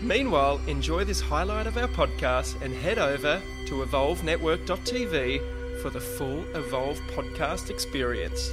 Meanwhile, enjoy this highlight of our podcast and head over to evolvenetwork.tv for the full Evolve podcast experience.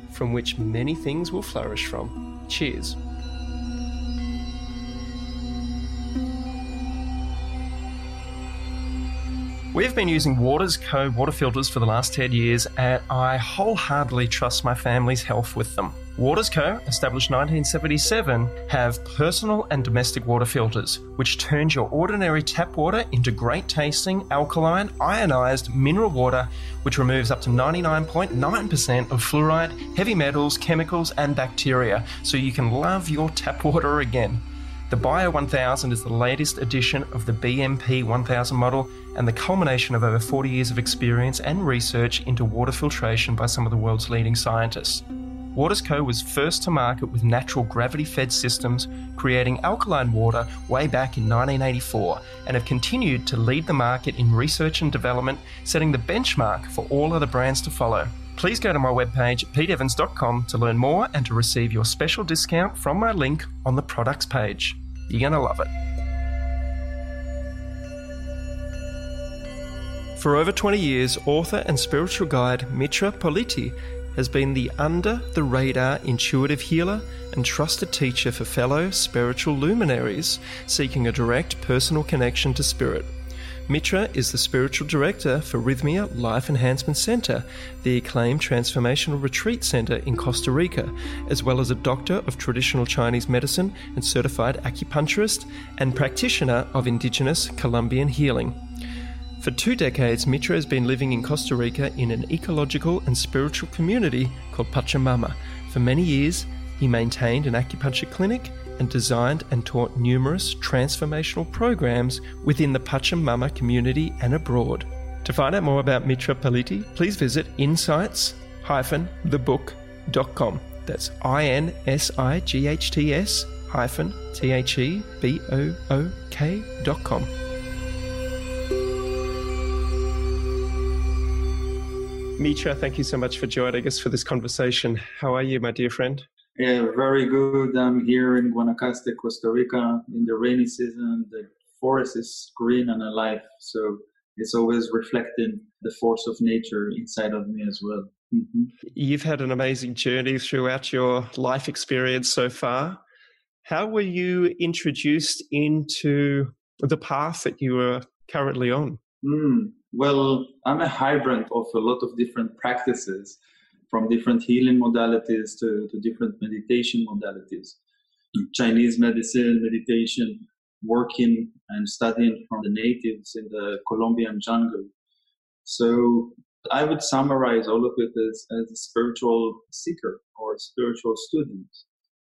from which many things will flourish from. Cheers. We've been using Waters Co. water filters for the last 10 years, and I wholeheartedly trust my family's health with them. Waters Co., established 1977, have personal and domestic water filters, which turns your ordinary tap water into great tasting, alkaline, ionized mineral water, which removes up to 99.9% of fluoride, heavy metals, chemicals, and bacteria, so you can love your tap water again. The Bio 1000 is the latest edition of the BMP 1000 model and the culmination of over 40 years of experience and research into water filtration by some of the world's leading scientists. Waters Co. was first to market with natural gravity fed systems, creating alkaline water way back in 1984, and have continued to lead the market in research and development, setting the benchmark for all other brands to follow. Please go to my webpage, peteevans.com, to learn more and to receive your special discount from my link on the products page. You're going to love it. For over 20 years, author and spiritual guide Mitra Politi has been the under the radar intuitive healer and trusted teacher for fellow spiritual luminaries seeking a direct personal connection to spirit. Mitra is the spiritual director for Rythmia Life Enhancement Center, the acclaimed transformational retreat center in Costa Rica, as well as a doctor of traditional Chinese medicine and certified acupuncturist and practitioner of indigenous Colombian healing. For two decades, Mitra has been living in Costa Rica in an ecological and spiritual community called Pachamama. For many years, he maintained an acupuncture clinic and designed and taught numerous transformational programs within the Pachamama community and abroad. To find out more about Mitra Politi, please visit insights-thebook.com. That's I N S I G H T S hyphen T H E B O O K dot com. Mitra, thank you so much for joining us for this conversation. How are you, my dear friend? Yeah, very good. I'm here in Guanacaste, Costa Rica in the rainy season. The forest is green and alive. So it's always reflecting the force of nature inside of me as well. Mm-hmm. You've had an amazing journey throughout your life experience so far. How were you introduced into the path that you are currently on? Mm, well, I'm a hybrid of a lot of different practices from different healing modalities to, to different meditation modalities. Chinese medicine, meditation, working and studying from the natives in the Colombian jungle. So I would summarize all of it as, as a spiritual seeker or a spiritual student.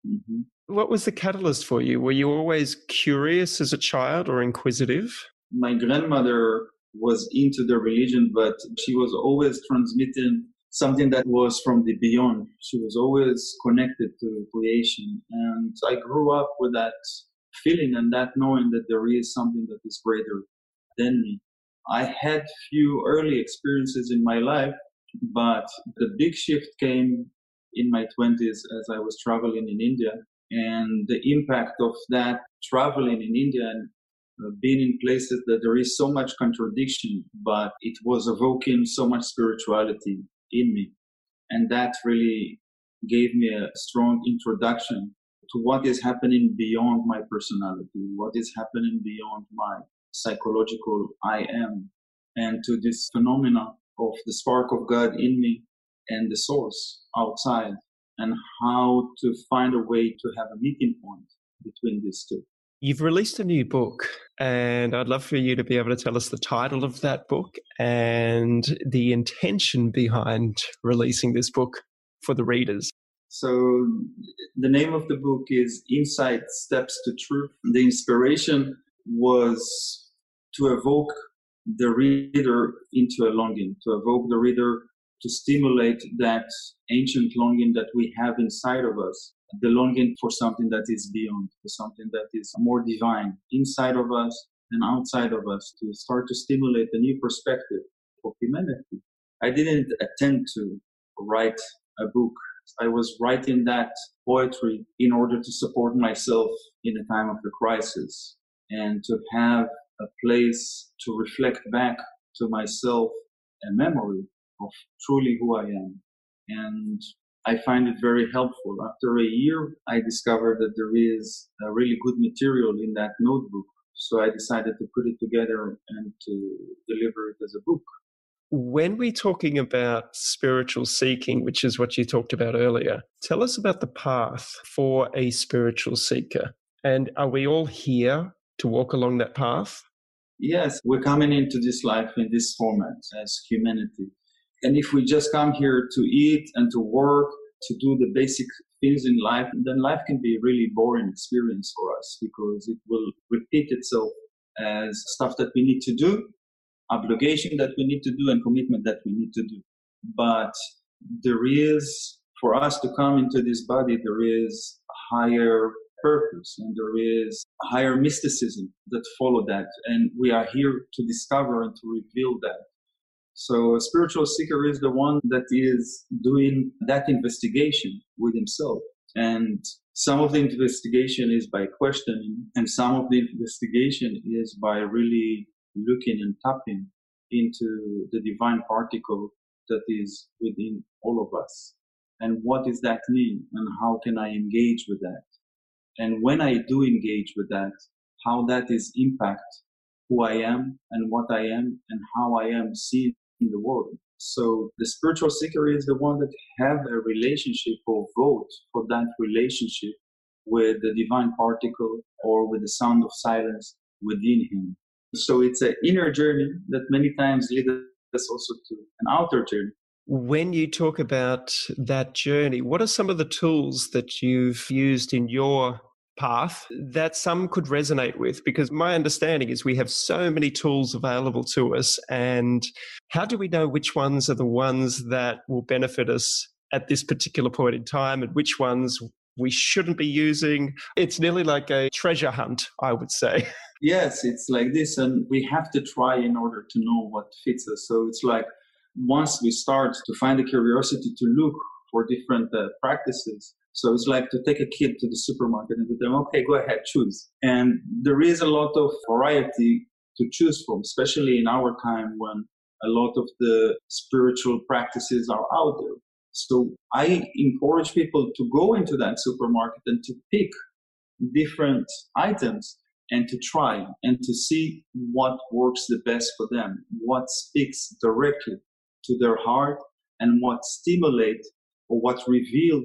Mm-hmm. What was the catalyst for you? Were you always curious as a child or inquisitive? My grandmother was into the religion, but she was always transmitting something that was from the beyond. She was always connected to creation. And I grew up with that feeling and that knowing that there is something that is greater than me. I had few early experiences in my life, but the big shift came in my 20s as I was traveling in India. And the impact of that traveling in India and uh, being in places that there is so much contradiction, but it was evoking so much spirituality in me. And that really gave me a strong introduction to what is happening beyond my personality, what is happening beyond my psychological I am and to this phenomena of the spark of God in me and the source outside and how to find a way to have a meeting point between these two. You've released a new book, and I'd love for you to be able to tell us the title of that book and the intention behind releasing this book for the readers. So, the name of the book is Insight Steps to Truth. The inspiration was to evoke the reader into a longing, to evoke the reader to stimulate that ancient longing that we have inside of us, the longing for something that is beyond, for something that is more divine inside of us and outside of us, to start to stimulate a new perspective of humanity. I didn't attempt to write a book. I was writing that poetry in order to support myself in a time of the crisis and to have a place to reflect back to myself a memory of truly who I am. And I find it very helpful. After a year, I discovered that there is a really good material in that notebook. So I decided to put it together and to deliver it as a book. When we're talking about spiritual seeking, which is what you talked about earlier, tell us about the path for a spiritual seeker. And are we all here to walk along that path? Yes, we're coming into this life in this format as humanity. And if we just come here to eat and to work, to do the basic things in life, then life can be a really boring experience for us because it will repeat itself as stuff that we need to do, obligation that we need to do, and commitment that we need to do. But there is, for us to come into this body, there is a higher purpose and there is a higher mysticism that follow that. And we are here to discover and to reveal that. So a spiritual seeker is the one that is doing that investigation with himself. And some of the investigation is by questioning, and some of the investigation is by really looking and tapping into the divine particle that is within all of us. And what does that mean? And how can I engage with that? And when I do engage with that, how that is impact who I am and what I am and how I am seen in the world. So the spiritual seeker is the one that have a relationship or vote for that relationship with the divine particle or with the sound of silence within him. So it's an inner journey that many times leads us also to an outer journey. When you talk about that journey, what are some of the tools that you've used in your path that some could resonate with because my understanding is we have so many tools available to us and how do we know which ones are the ones that will benefit us at this particular point in time and which ones we shouldn't be using? It's nearly like a treasure hunt i would say. Yes it's like this and we have to try in order to know what fits us. So it's like once we start to find the curiosity to look for different uh, practices so it's like to take a kid to the supermarket and tell them, okay, go ahead, choose. And there is a lot of variety to choose from, especially in our time when a lot of the spiritual practices are out there. So I encourage people to go into that supermarket and to pick different items and to try and to see what works the best for them, what speaks directly to their heart and what stimulate or what reveal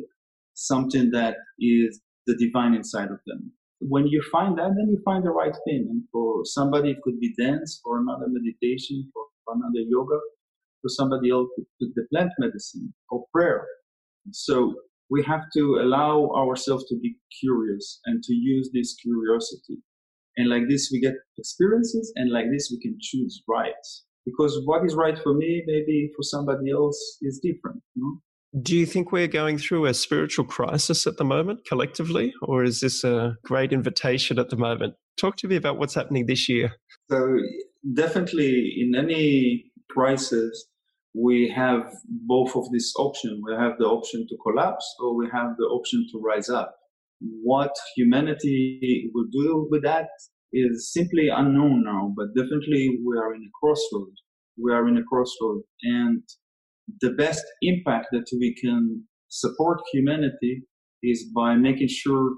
something that is the divine inside of them. When you find that, then you find the right thing. And for somebody, it could be dance, for another meditation, for another yoga, for somebody else, the plant medicine or prayer. So we have to allow ourselves to be curious and to use this curiosity. And like this, we get experiences, and like this, we can choose right. Because what is right for me, maybe for somebody else, is different. You know? Do you think we're going through a spiritual crisis at the moment collectively, or is this a great invitation at the moment? Talk to me about what's happening this year. So, definitely, in any crisis, we have both of these options. We have the option to collapse, or we have the option to rise up. What humanity will do with that is simply unknown now, but definitely we are in a crossroad. We are in a crossroad, and the best impact that we can support humanity is by making sure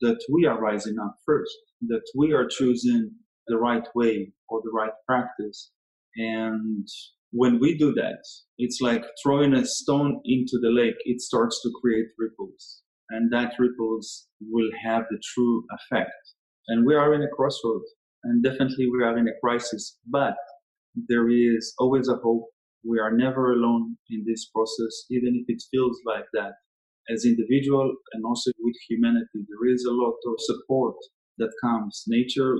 that we are rising up first, that we are choosing the right way or the right practice. And when we do that, it's like throwing a stone into the lake. It starts to create ripples and that ripples will have the true effect. And we are in a crossroad and definitely we are in a crisis, but there is always a hope. We are never alone in this process, even if it feels like that. As individual and also with humanity, there is a lot of support that comes. Nature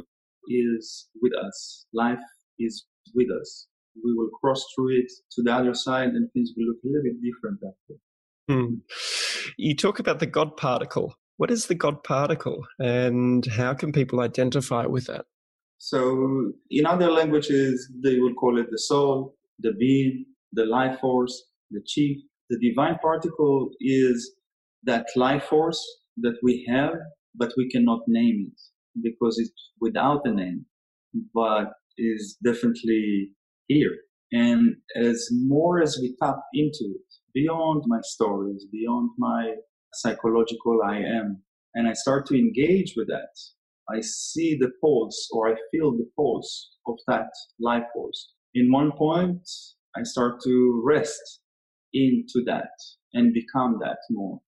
is with us. Life is with us. We will cross through it to the other side and things will look a little bit different after. Hmm. You talk about the God particle. What is the God particle and how can people identify with that? So, in other languages, they will call it the soul, the being, the life force, the chi. The divine particle is that life force that we have, but we cannot name it because it's without a name, but is definitely here. And as more as we tap into it, beyond my stories, beyond my psychological I am, and I start to engage with that, I see the pulse or I feel the pulse of that life force. In one point, I start to rest into that and become that more.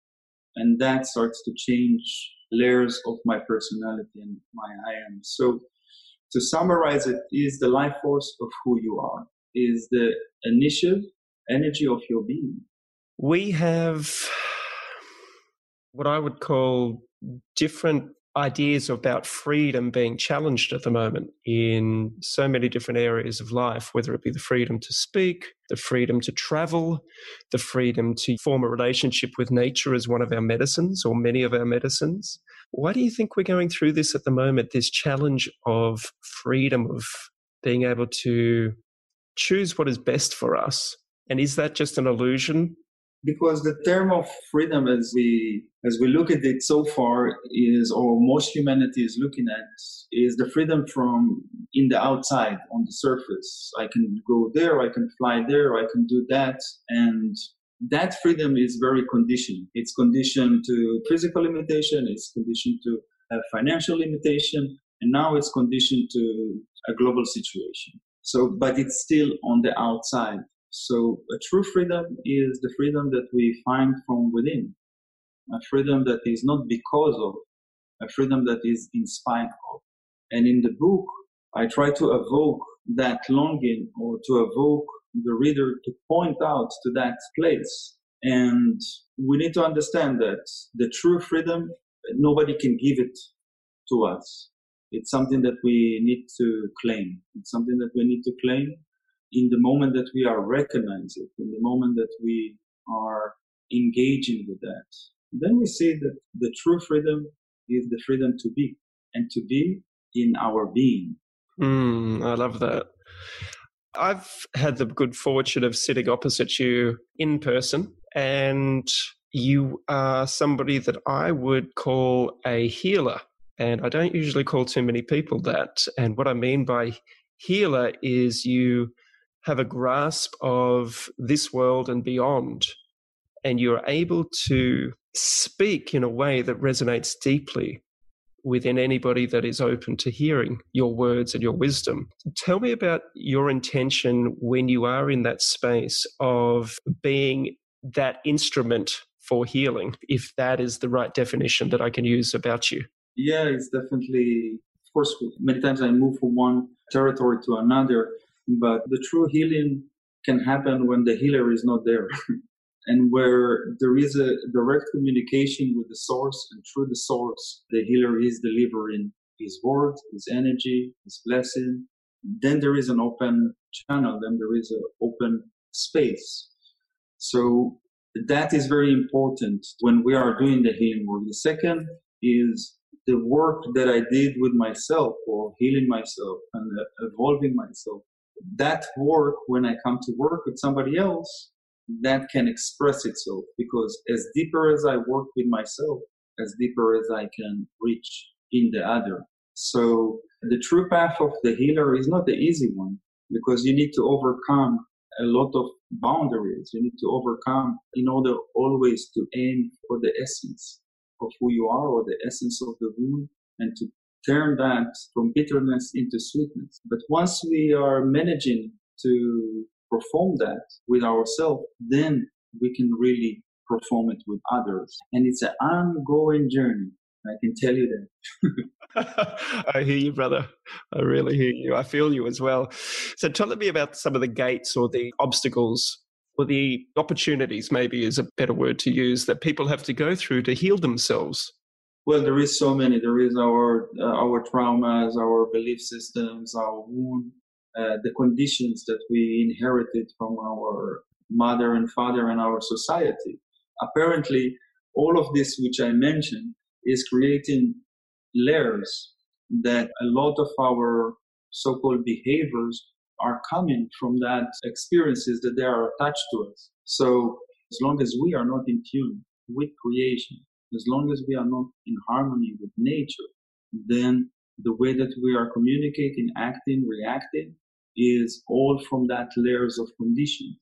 And that starts to change layers of my personality and my I am. So to summarize it is the life force of who you are, is the initial energy of your being. We have what I would call different ideas about freedom being challenged at the moment in so many different areas of life, whether it be the freedom to speak, the freedom to travel, the freedom to form a relationship with nature as one of our medicines or many of our medicines. Why do you think we're going through this at the moment? This challenge of freedom, of being able to choose what is best for us. And is that just an illusion because the term of freedom as we as we look at it so far is or most humanity is looking at is the freedom from in the outside on the surface. I can go there i can fly there i can do that. And that freedom is very conditioned. It's conditioned to physical limitation it's conditioned to a financial limitation and now it's conditioned to a global situation. So but it's still on the outside so a true freedom is the freedom that we find from within, a freedom that is not because of, a freedom that is in spite of. And in the book, I try to evoke that longing or to evoke the reader to point out to that place. And we need to understand that the true freedom, nobody can give it to us. It's something that we need to claim. It's something that we need to claim in the moment that we are recognizing, in the moment that we are engaging with that, then we see that the true freedom is the freedom to be and to be in our being. Mm, I love that. I've had the good fortune of sitting opposite you in person, and you are somebody that I would call a healer. And I don't usually call too many people that. And what I mean by healer is you have a grasp of this world and beyond, and you're able to speak in a way that resonates deeply within anybody that is open to hearing your words and your wisdom. Tell me about your intention when you are in that space of being that instrument for healing, if that is the right definition that I can use about you. Yeah, it's definitely, of course, many times I move from one territory to another. But the true healing can happen when the healer is not there. and where there is a direct communication with the source and through the source, the healer is delivering his word, his energy, his blessing. Then there is an open channel, then there is an open space. So that is very important when we are doing the healing work. The second is the work that I did with myself or healing myself and evolving myself that work when I come to work with somebody else, that can express itself because as deeper as I work with myself, as deeper as I can reach in the other. So the true path of the healer is not the easy one because you need to overcome a lot of boundaries. You need to overcome in order always to aim for the essence of who you are or the essence of the wound and to turn that from bitterness into sweetness. But once we are managing to perform that with ourselves, then we can really perform it with others. And it's an ongoing journey. I can tell you that. I hear you, brother. I really hear you. I feel you as well. So tell me about some of the gates or the obstacles or the opportunities, maybe is a better word to use, that people have to go through to heal themselves. Well, there is so many. There is our uh, our traumas, our belief systems, our wound, uh, the conditions that we inherited from our mother and father and our society. Apparently, all of this, which I mentioned, is creating layers that a lot of our so-called behaviors are coming from that experiences that they are attached to us. So as long as we are not in tune with creation, as long as we are not in harmony with nature, then the way that we are communicating, acting, reacting is all from that layers of conditions.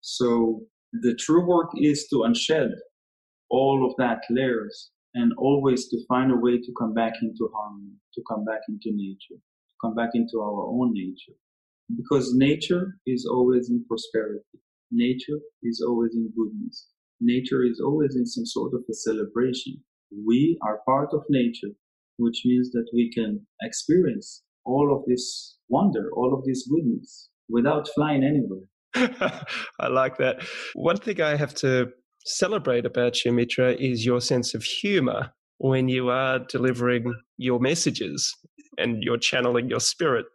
So the true work is to unshed all of that layers and always to find a way to come back into harmony, to come back into nature, to come back into our own nature. Because nature is always in prosperity. Nature is always in goodness. Nature is always in some sort of a celebration. We are part of nature, which means that we can experience all of this wonder, all of this goodness without flying anywhere. I like that. One thing I have to celebrate about you, Mitra, is your sense of humor when you are delivering your messages and you're channeling your spirit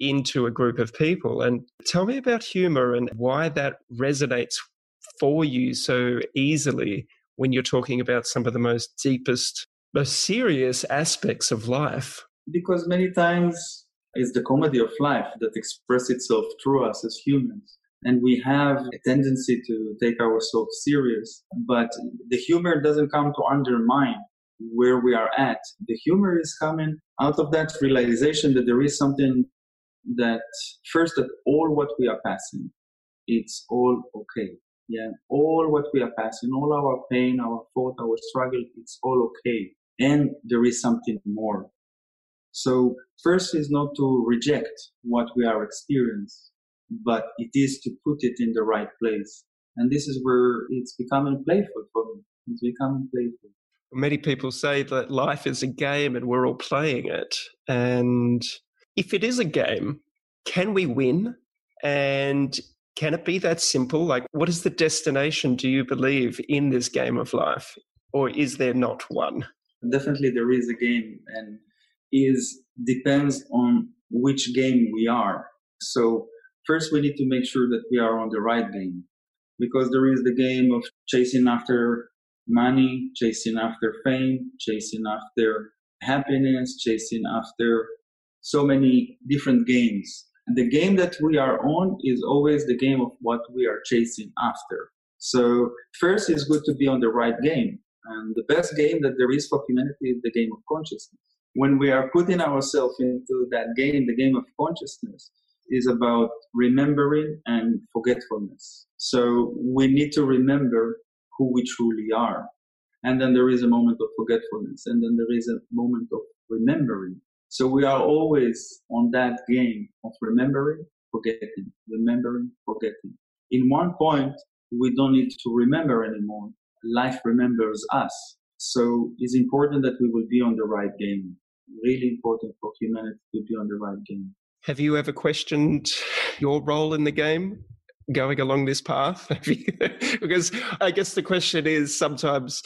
into a group of people. And tell me about humor and why that resonates for you so easily when you're talking about some of the most deepest, most serious aspects of life. Because many times it's the comedy of life that expresses itself through us as humans and we have a tendency to take ourselves serious. But the humor doesn't come to undermine where we are at. The humor is coming out of that realization that there is something that first that all what we are passing, it's all okay. Yeah, all what we are passing, all our pain, our thought, our struggle, it's all okay. And there is something more. So first is not to reject what we are experiencing but it is to put it in the right place. And this is where it's becoming playful for me. It's becoming playful. Many people say that life is a game and we're all playing it. And if it is a game, can we win? And can it be that simple? Like, what is the destination, do you believe, in this game of life? Or is there not one? Definitely there is a game and is depends on which game we are. So first we need to make sure that we are on the right game because there is the game of chasing after money, chasing after fame, chasing after happiness, chasing after so many different games. The game that we are on is always the game of what we are chasing after. So first it's good to be on the right game. And the best game that there is for humanity is the game of consciousness. When we are putting ourselves into that game, the game of consciousness, is about remembering and forgetfulness. So we need to remember who we truly are. And then there is a moment of forgetfulness, and then there is a moment of remembering. So we are always on that game of remembering, forgetting, remembering, forgetting. In one point, we don't need to remember anymore. Life remembers us. So it's important that we will be on the right game. Really important for humanity to be on the right game. Have you ever questioned your role in the game going along this path? because I guess the question is sometimes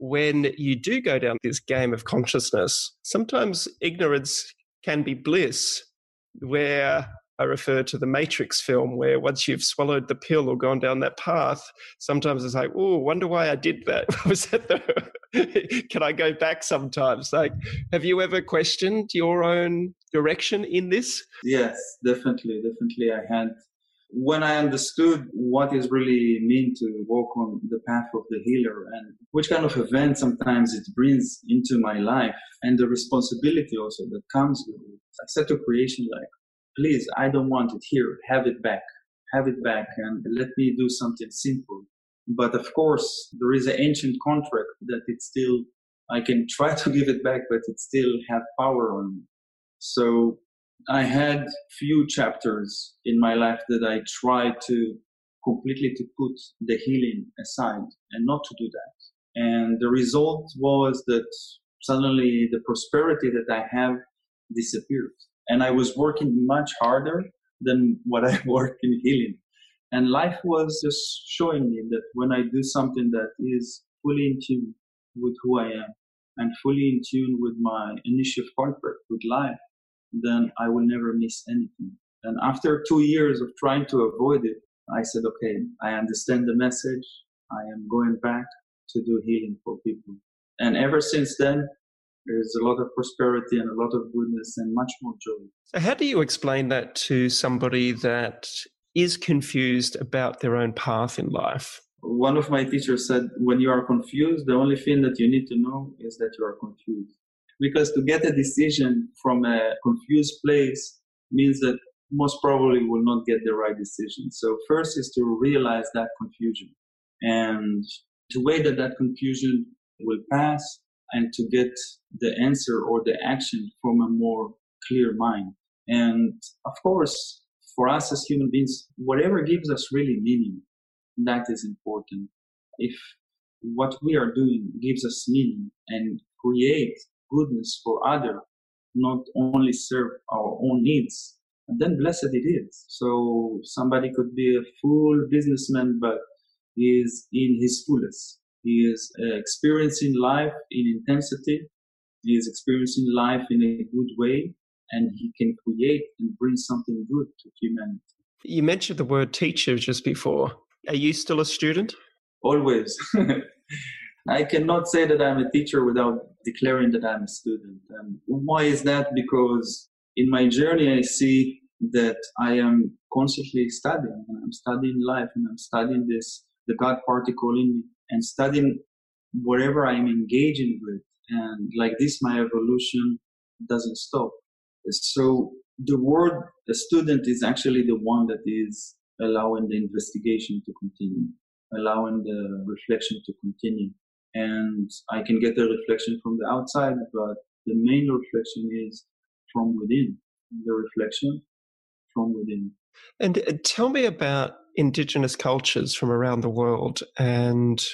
when you do go down this game of consciousness, sometimes ignorance can be bliss, where I refer to the Matrix film, where once you've swallowed the pill or gone down that path, sometimes it's like, oh, wonder why I did that. Was that the can I go back sometimes? Like, have you ever questioned your own direction in this? Yes, definitely, definitely. I had when I understood what is really mean to walk on the path of the healer and which kind of event sometimes it brings into my life and the responsibility also that comes with it. I said to creation like, please, I don't want it here. Have it back. Have it back and let me do something simple but of course, there is an ancient contract that it still I can try to give it back, but it still have power on me. So I had few chapters in my life that I tried to completely to put the healing aside and not to do that. And the result was that suddenly the prosperity that I have disappeared. And I was working much harder than what I work in healing. And life was just showing me that when I do something that is fully in tune with who I am and fully in tune with my initial contract with life, then I will never miss anything. And after two years of trying to avoid it, I said, okay, I understand the message. I am going back to do healing for people. And ever since then, there's a lot of prosperity and a lot of goodness and much more joy. So, how do you explain that to somebody that is confused about their own path in life? One of my teachers said, when you are confused, the only thing that you need to know is that you are confused. Because to get a decision from a confused place means that most probably will not get the right decision. So first is to realize that confusion and to wait that that confusion will pass and to get the answer or the action from a more clear mind. And of course, for us as human beings, whatever gives us really meaning, that is important. If what we are doing gives us meaning and create goodness for other, not only serve our own needs, then blessed it is. So somebody could be a full businessman, but he is in his fullest. He is uh, experiencing life in intensity. He is experiencing life in a good way, and he can create and bring something good to humanity. You mentioned the word teacher just before. Are you still a student? Always. I cannot say that I'm a teacher without declaring that I'm a student. And why is that? Because in my journey, I see that I am constantly studying and I'm studying life and I'm studying this, the God particle in me and studying whatever I'm engaging with. And like this, my evolution doesn't stop. So the word student is actually the one that is allowing the investigation to continue, allowing the reflection to continue. And I can get the reflection from the outside, but the main reflection is from within. The reflection from within. And uh, tell me about indigenous cultures from around the world and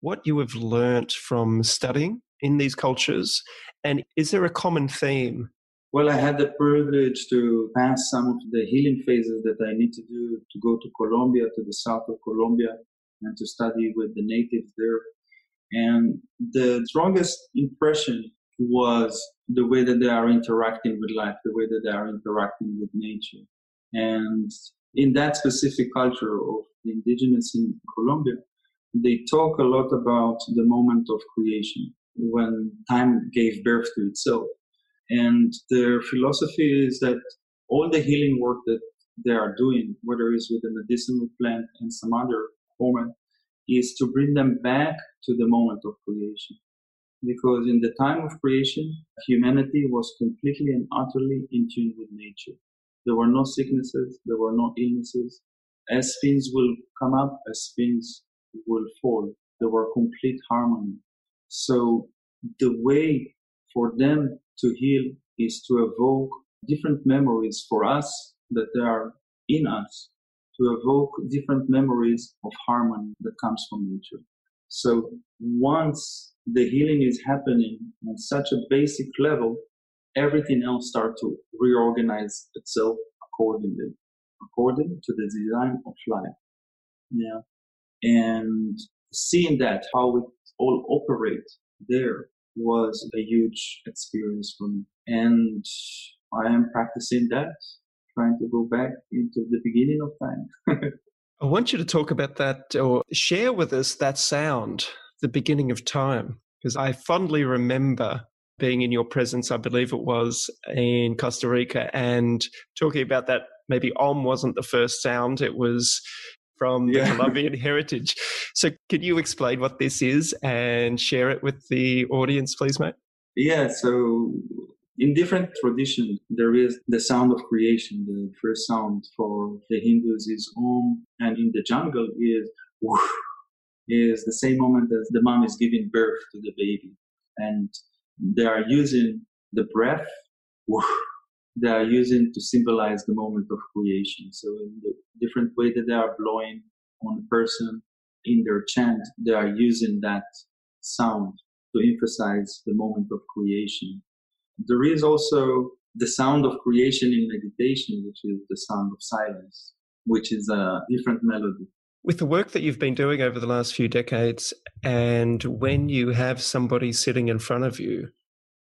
what you have learnt from studying in these cultures. And is there a common theme? Well, I had the privilege to pass some of the healing phases that I need to do to go to Colombia, to the south of Colombia, and to study with the natives there. And the strongest impression was the way that they are interacting with life, the way that they are interacting with nature. And in that specific culture of the indigenous in Colombia, they talk a lot about the moment of creation when time gave birth to itself. And their philosophy is that all the healing work that they are doing, whether it's with a medicinal plant and some other format, is to bring them back to the moment of creation. Because in the time of creation, humanity was completely and utterly in tune with nature. There were no sicknesses, there were no illnesses. As things will come up, as things will fall, there were complete harmony. So the way for them to heal is to evoke different memories for us that they are in us, to evoke different memories of harmony that comes from nature. So once the healing is happening on such a basic level, everything else starts to reorganize itself accordingly, according to the design of life. Yeah. And seeing that, how it all operate there was a huge experience for me. And I am practicing that, trying to go back into the beginning of time. I want you to talk about that or share with us that sound, the beginning of time, because I fondly remember being in your presence, I believe it was in Costa Rica, and talking about that maybe Om wasn't the first sound, it was from yeah. the Colombian heritage. So, can you explain what this is and share it with the audience, please, mate? Yeah, so in different traditions, there is the sound of creation. The first sound for the Hindus is Om, and in the jungle is Woof, is the same moment as the mom is giving birth to the baby And they are using the breath, Whoosh, they are using to symbolize the moment of creation. So in the different way that they are blowing on a person in their chant, they are using that sound to emphasize the moment of creation. There is also the sound of creation in meditation, which is the sound of silence, which is a different melody. With the work that you've been doing over the last few decades, and when you have somebody sitting in front of you,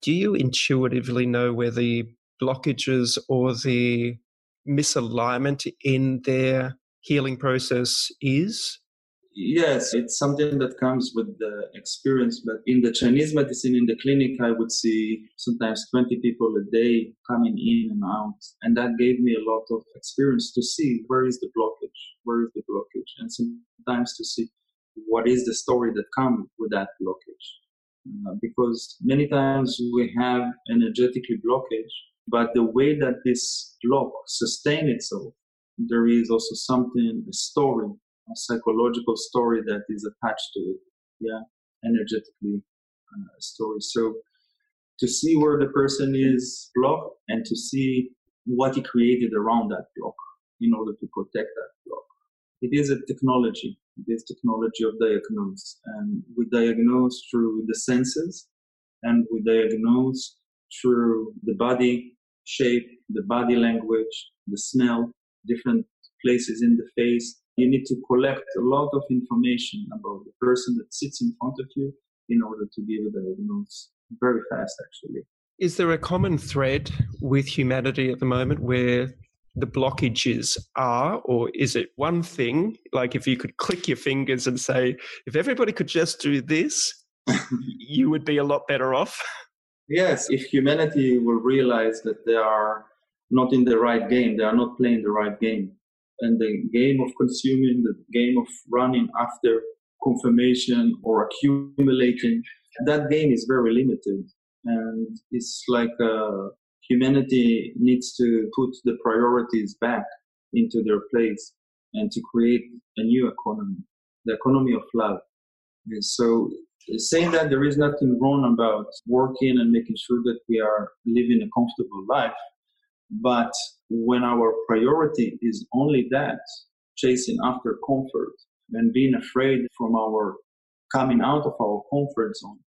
do you intuitively know where the blockages or the misalignment in their healing process is? Yes, it's something that comes with the experience. But in the Chinese medicine, in the clinic, I would see sometimes 20 people a day coming in and out. And that gave me a lot of experience to see where is the blockage, where is the blockage, and sometimes to see what is the story that comes with that blockage. Uh, because many times we have energetically blockage, but the way that this block sustain itself, there is also something, a story psychological story that is attached to it. Yeah, energetically uh, story. So to see where the person is blocked and to see what he created around that block in order to protect that block. It is a technology. It is technology of diagnosis, and we diagnose through the senses, and we diagnose through the body shape, the body language, the smell, different places in the face, you need to collect a lot of information about the person that sits in front of you in order to give a diagnosis very fast, actually. Is there a common thread with humanity at the moment where the blockages are, or is it one thing? Like if you could click your fingers and say, if everybody could just do this, you would be a lot better off? Yes, if humanity will realize that they are not in the right game, they are not playing the right game, and the game of consuming, the game of running after confirmation or accumulating, that game is very limited. And it's like uh, humanity needs to put the priorities back into their place and to create a new economy, the economy of love. And so saying that there is nothing wrong about working and making sure that we are living a comfortable life, but when our priority is only that, chasing after comfort and being afraid from our coming out of our comfort zone,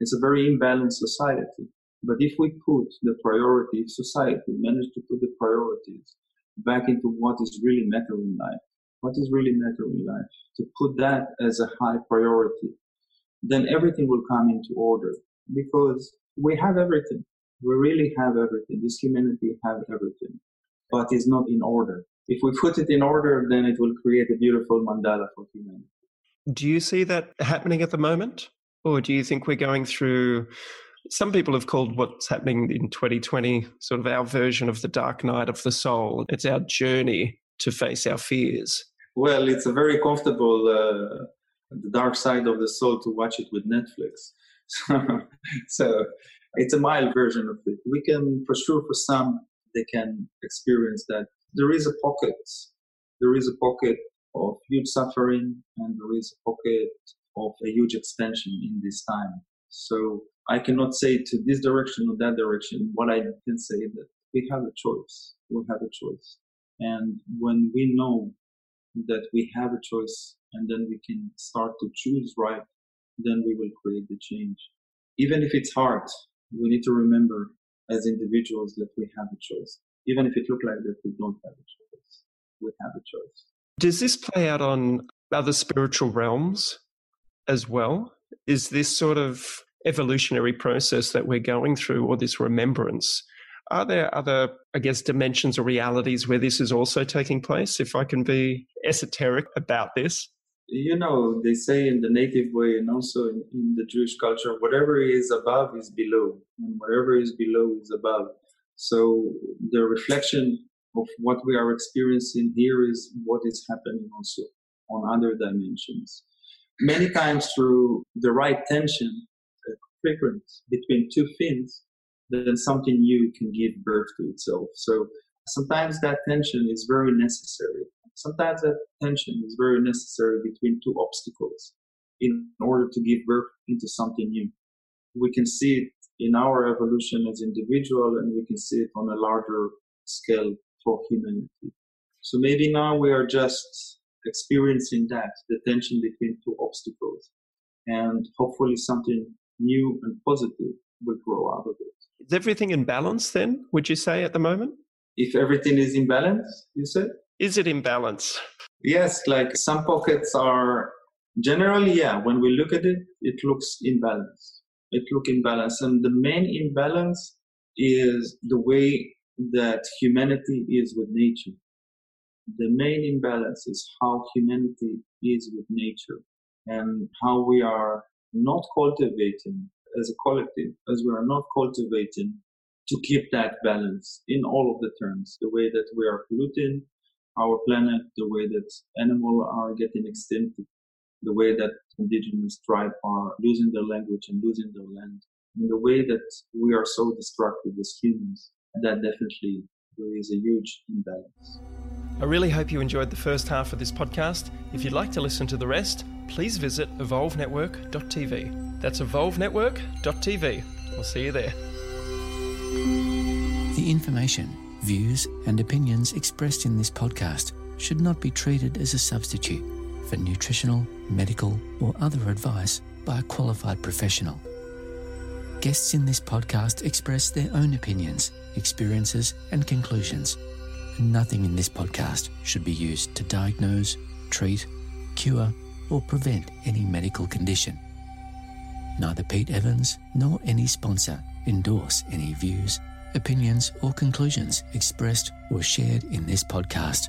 it's a very imbalanced society. But if we put the priority, if society manage to put the priorities back into what is really matter in life, what is really matter in life, to put that as a high priority, then everything will come into order because we have everything. We really have everything. This humanity have everything but it's not in order. If we put it in order, then it will create a beautiful mandala for humanity. Do you see that happening at the moment? Or do you think we're going through some people have called what's happening in 2020 sort of our version of the dark night of the soul. It's our journey to face our fears. Well, it's a very comfortable, uh, the dark side of the soul to watch it with Netflix. so it's a mild version of it. We can, for sure, for some, they can experience that there is a pocket, there is a pocket of huge suffering, and there is a pocket of a huge extension in this time. So I cannot say to this direction or that direction. What I can say is that we have a choice. We have a choice. And when we know that we have a choice and then we can start to choose right, then we will create the change. Even if it's hard, we need to remember as individuals that we have a choice. Even if it looks like that we don't have a choice, we have a choice. Does this play out on other spiritual realms as well? Is this sort of evolutionary process that we're going through, or this remembrance? Are there other, I guess, dimensions or realities where this is also taking place? If I can be esoteric about this you know, they say in the native way and also in, in, the Jewish culture, whatever is above is below, and whatever is below is above. So the reflection of what we are experiencing here is what is happening also on other dimensions. Many times through the right tension, the frequency between two fins, then something new can give birth to itself. So sometimes that tension is very necessary Sometimes that tension is very necessary between two obstacles in order to give birth into something new. we can see it in our evolution as individual and we can see it on a larger scale for humanity. So maybe now we are just experiencing that, the tension between two obstacles. And hopefully something new and positive will grow out of it. Is everything in balance then, would you say, at the moment? If everything is in balance, you said? Is it in balance? Yes, like some pockets are generally, yeah, when we look at it, it looks in balance. It looks in balance. And the main imbalance is the way that humanity is with nature. The main imbalance is how humanity is with nature and how we are not cultivating as a collective, as we are not cultivating to keep that balance in all of the terms, the way that we are polluting our planet, the way that animals are getting extinct, the way that indigenous tribes are losing their language and losing their land, and the way that we are so destructive as humans, that definitely there is a huge imbalance. I really hope you enjoyed the first half of this podcast. If you'd like to listen to the rest, please visit evolvenetwork.tv. That's evolvenetwork.tv. We'll see you there. The information, views, and opinions expressed in this podcast should not be treated as a substitute for nutritional, medical, or other advice by a qualified professional. Guests in this podcast express their own opinions, experiences, and conclusions Nothing in this podcast should be used to diagnose, treat, cure, or prevent any medical condition. Neither Pete Evans nor any sponsor endorse any views, opinions, or conclusions expressed or shared in this podcast.